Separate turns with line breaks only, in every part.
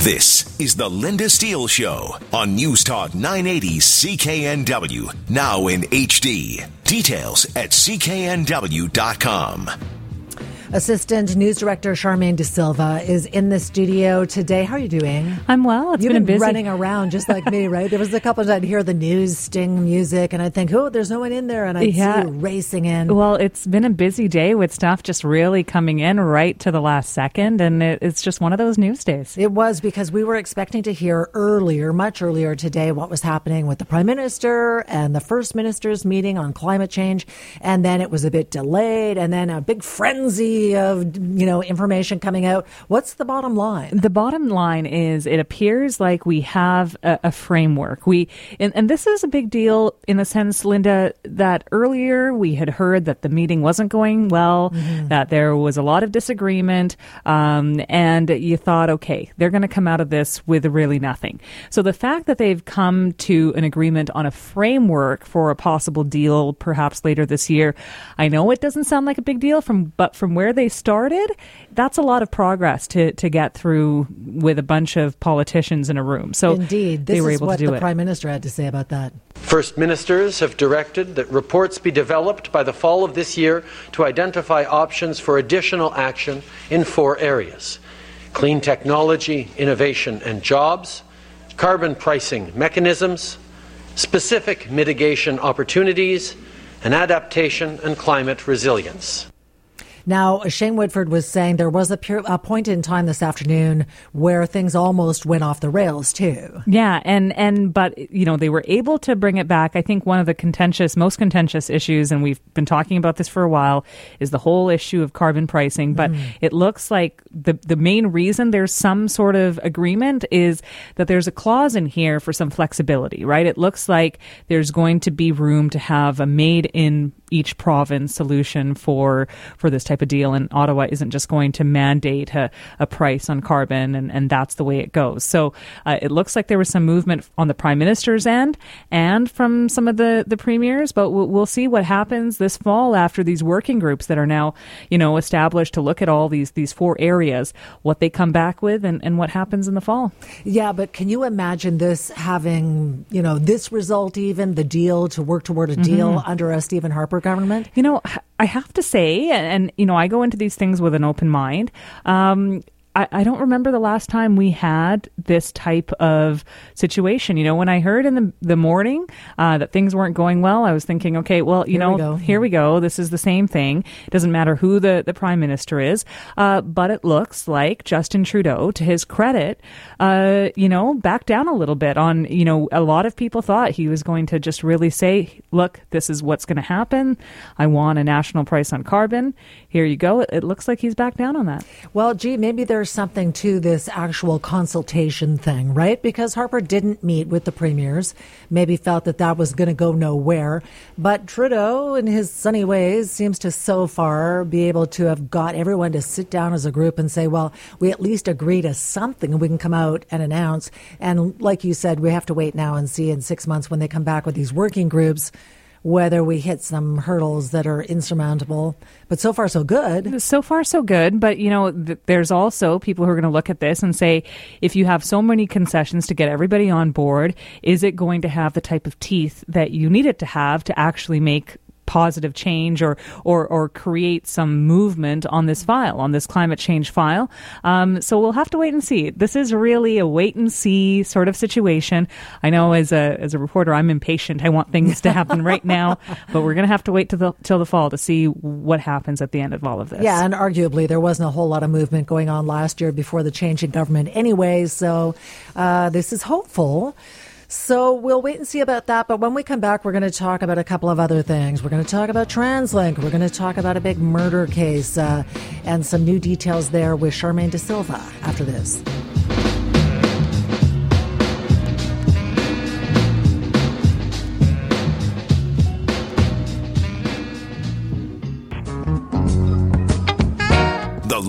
This is the Lynda Steele Show on News Talk 980 CKNW, now in HD. Details at cknw.com.
Assistant News Director Charmaine De Silva is in the studio today. How are you doing?
I'm well. It's
You've
been,
been,
busy.
running around just like me, right? There was a couple of times I'd hear the news sting music and I'd think, oh, there's no one in there. And I'd
Yeah.
see you racing in.
Well, it's been a busy day with stuff just really coming in right to the last second, and it, it's just one of those news days.
It was because we were expecting to hear earlier, much earlier today, what was happening with the Prime Minister and the First Minister's meeting on climate change. And then it was a bit delayed, and then a big frenzy of, you know, information coming out. What's the bottom line?
The bottom line is it appears like we have a, a framework. We and, and this is a big deal in the sense, Lynda, that earlier we had heard that the meeting wasn't going well, that there was a lot of disagreement, um, and you thought, okay, they're going to come out of this with really nothing. So the fact that they've come to an agreement on a framework for a possible deal, perhaps later this year, I know it doesn't sound like a big deal from, but from where they started, that's a lot of progress to to get through with a bunch of politicians in a room. So
Indeed. This
they were
is
able
what
to do
the
it.
Prime Minister had to say about that.
First Ministers have directed that reports be developed by the fall of this year to identify options for additional action in four areas clean technology, innovation and jobs, carbon pricing mechanisms, specific mitigation opportunities, and adaptation and climate resilience.
Now, Shane Woodford was saying there was a, pure, a point in time this afternoon where things almost went off the rails, too.
Yeah, and and but you know they were able to bring it back. I think one of the contentious, most contentious issues, and we've been talking about this for a while, is the whole issue of carbon pricing. But mm. it looks like the the main reason there's some sort of agreement is that there's a clause in here for some flexibility, right? It looks like there's going to be room to have a made in each province solution for for this type of deal. And Ottawa isn't just going to mandate a, a price on carbon and, and that's the way it goes. So uh, it looks like there was some movement on the prime minister's end and from some of the the premiers but we'll, we'll see what happens this fall after these working groups that are now you know established to look at all these these four areas what they come back with and, and what happens in the fall.
Yeah, but can you imagine this having, you know, this result even, the deal to work toward a deal under a Stephen Harper government?
You know, I have to say, and, and you know, I go into these things with an open mind. Um, I, I don't remember the last time we had this type of situation. You know, when I heard in the the morning uh, that things weren't going well, I was thinking, okay, well, you
Here
know,
go.
here we go. This is the same thing. It doesn't matter who the, the prime minister is, uh, but it looks like Justin Trudeau, to his credit, uh, you know, backed down a little bit on, you know, a lot of people thought he was going to just really say, look, this is what's going to happen. I want a national price on carbon. Here you go. It, it looks like he's backed down on that.
Well, gee, maybe there's something to this actual consultation thing, right? Because Harper didn't meet with the premiers, maybe felt that that was going to go nowhere. But Trudeau, in his sunny ways, seems to so far be able to have got everyone to sit down as a group and say, well, we at least agree to something and we can come out and announce. And like you said, we have to wait now and see in six months when they come back with these working groups whether we hit some hurdles that are insurmountable. But so far, so good.
So far, so good. But, you know, th- there's also people who are going to look at this and say, if you have so many concessions to get everybody on board, is it going to have the type of teeth that you need it to have to actually make positive change or, or, or create some movement on this file, on this climate change file. Um, so we'll have to wait and see. This is really a wait and see sort of situation. I know as a, as a reporter, I'm impatient. I want things to happen right now, but we're going to have to wait till the, till the fall to see what happens at the end of all of this.
Yeah, and arguably there wasn't a whole lot of movement going on last year before the change in government anyway. So uh, this is hopeful. So we'll wait and see about that. But when we come back, we're going to talk about a couple of other things. We're going to talk about TransLink. We're going to talk about a big murder case uh, and some new details there with Charmaine De Silva after this.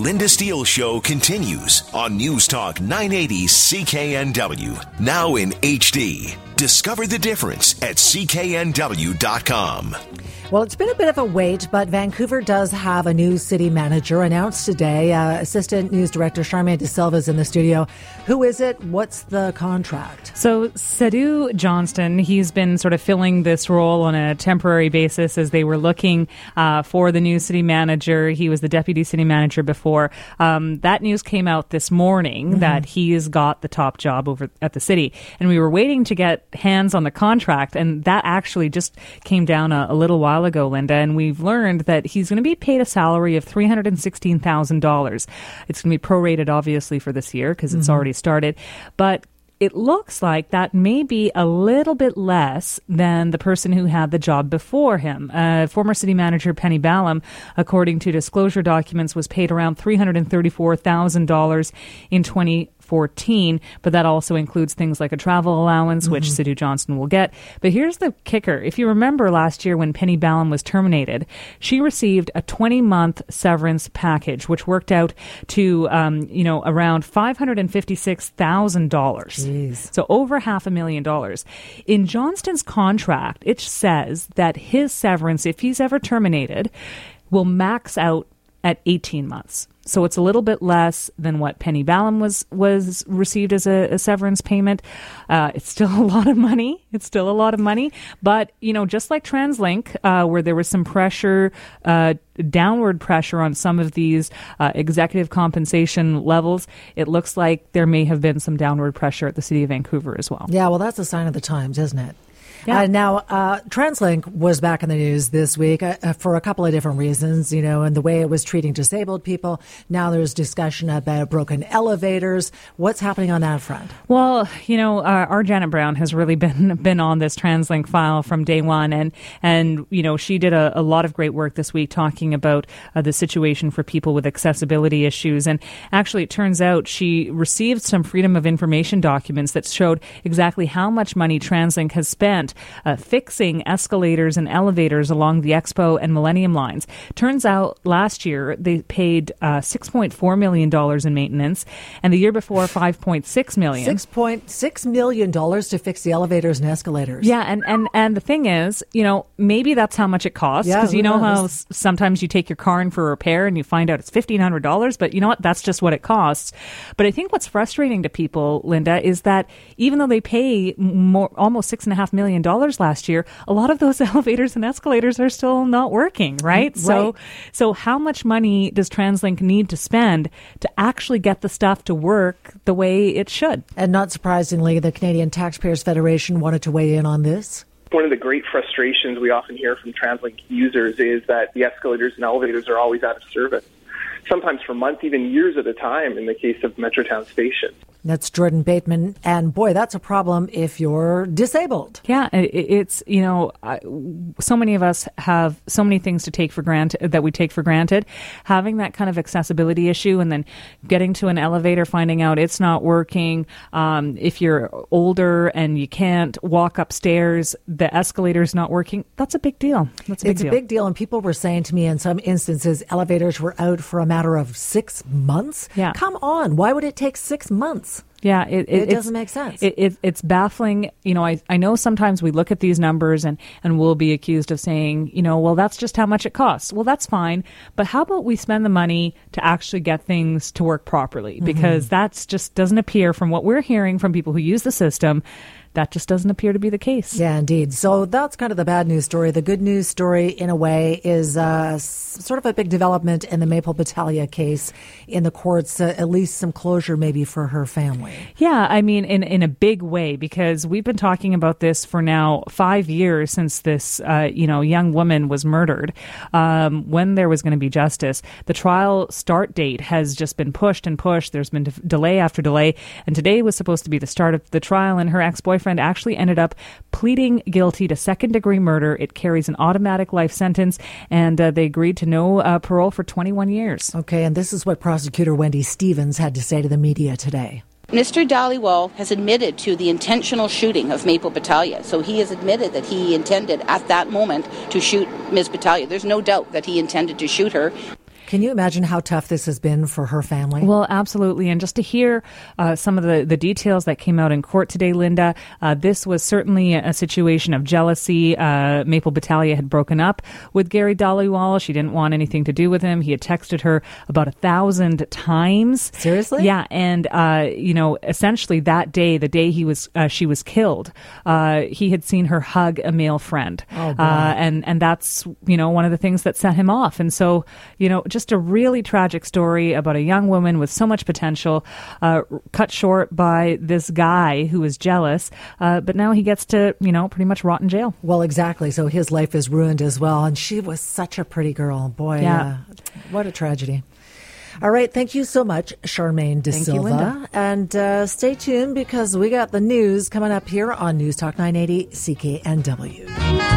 Lynda Steele Show continues on News Talk 980 CKNW, now in HD. Discover the difference at cknw.com.
Well, it's been a bit of a wait, but Vancouver does have a new city manager announced today. Uh, Assistant News Director Charmaine De Silva is in the studio. Who is it? What's the contract?
So, Sadhu Johnston, he's been sort of filling this role on a temporary basis as they were looking uh, for the new city manager. He was the deputy city manager before. Um, that news came out this morning mm-hmm. that he's got the top job over at the city. And we were waiting to get hands on the contract, and that actually just came down a, a little while while ago, Lynda, and we've learned that he's going to be paid a salary of $316,000. It's going to be prorated, obviously, for this year because it's mm-hmm. already started. But it looks like that may be a little bit less than the person who had the job before him. Uh, former city manager Penny Ballem, according to disclosure documents, was paid around $334,000 in 20 14, but that also includes things like a travel allowance, which mm-hmm. Sadhu Johnston will get. But here's the kicker. If you remember last year when Penny Ballem was terminated, she received a 20 month severance package, which worked out to, um, you know, around $556,000. So over half a million dollars. In Johnston's contract, it says that his severance, if he's ever terminated, will max out at 18 months. So it's a little bit less than what Penny Ballem was was received as a, a severance payment. Uh, it's still a lot of money. It's still a lot of money. But you know, just like TransLink, uh, where there was some pressure, uh, downward pressure on some of these uh, executive compensation levels, it looks like there may have been some downward pressure at the city of Vancouver as well.
Yeah, well, that's a sign of the times, isn't it? Yeah. Uh, now, uh, TransLink was back in the news this week uh, uh, for a couple of different reasons, you know, and the way it was treating disabled people. Now there's discussion about broken elevators. What's happening on that front?
Well, you know, uh, our Janet Brown has really been been on this TransLink file from day one, and and you know, she did a, a lot of great work this week talking about uh, the situation for people with accessibility issues. And actually, it turns out she received some Freedom of Information documents that showed exactly how much money TransLink has spent uh, fixing escalators and elevators along the Expo and Millennium lines. Turns out last year they paid uh, $6.4 million in maintenance, and the year before, 5.6 million.
$6.6 million to fix the elevators and escalators.
Yeah, and, and, and the thing is, you know, maybe that's how much it costs. Because yeah, you know knows? how sometimes you take your car in for a repair and you find out it's $1,500, but you know what? That's just what it costs. But I think what's frustrating to people, Lynda, is that even though they pay more, almost $6.5 million dollars last year, a lot of those elevators and escalators are still not working, right? right? So, so how much money does TransLink need to spend to actually get the stuff to work the way it should?
And not surprisingly, the Canadian Taxpayers Federation wanted to weigh in on this
one of the great frustrations we often hear from TransLink users is that the escalators and elevators are always out of service, sometimes for months, even years at a time in the case of Metrotown Station.
That's Jordan Bateman. And boy, that's a problem if you're disabled.
Yeah, it's, you know, so many of us have so many things to take for granted that we take for granted. Having that kind of accessibility issue and then getting to an elevator, finding out it's not working. Um, if you're older and you can't walk upstairs, the escalator's not working, that's a big deal. That's a big
it's
deal.
a big deal. And people were saying to me in some instances, elevators were out for a matter of six months.
Yeah.
Come on. Why would it take six months?
Yeah,
it, it, it doesn't make sense.
It, it, it's baffling. You know, I, I know sometimes we look at these numbers and, and we'll be accused of saying, you know, well, that's just how much it costs. Well, that's fine. But how about we spend the money to actually get things to work properly? Mm-hmm. Because mm-hmm. that's just doesn't appear from what we're hearing from people who use the system that just doesn't appear to be the case.
Yeah, indeed. So that's kind of the bad news story. The good news story, in a way, is uh, sort of a big development in the Maple Batalia case in the courts, uh, at least some closure maybe for her family.
Yeah, I mean, in, in a big way, because we've been talking about this for now five years since this, uh, you know, young woman was murdered. Um, when there was going to be justice, the trial start date has just been pushed and pushed. There's been de- delay after delay, and today was supposed to be the start of the trial, and her ex boyfriend boyfriend actually ended up pleading guilty to second degree murder. It carries an automatic life sentence, and uh, they agreed to no uh, parole for 21 years.
Okay, and this is what prosecutor Wendy Stevens had to say to the media today.
Mr. Dhaliwal has admitted to the intentional shooting of Maple Batalia. So he has admitted that he intended at that moment to shoot Ms. Batalia. There's no doubt that he intended to shoot her.
Can you imagine how tough this has been for her family?
Well, absolutely. And just to hear uh, some of the, the details that came out in court today, Lynda, uh, this was certainly a situation of jealousy. Uh, Maple Batalia had broken up with Gary Dhaliwal. She didn't want anything to do with him. He had texted her about a thousand times.
Seriously?
Yeah. And, uh, you know, essentially that day, the day he was, uh, she was killed, uh, he had seen her hug a male friend.
Oh,
and, and that's, you know, one of the things that set him off. And so, you know, just a really tragic story about a young woman with so much potential, uh, cut short by this guy who was jealous. Uh, but now he gets to, you know, pretty much rot in jail.
Well, exactly. So his life is ruined as well. And she was such a pretty girl. Boy,
Yeah.
uh, what a tragedy. All right. Thank you so much, Charmaine De
Thank you,
Silva.
Lynda.
and uh, stay tuned because we got the news coming up here on News Talk 980 CKNW.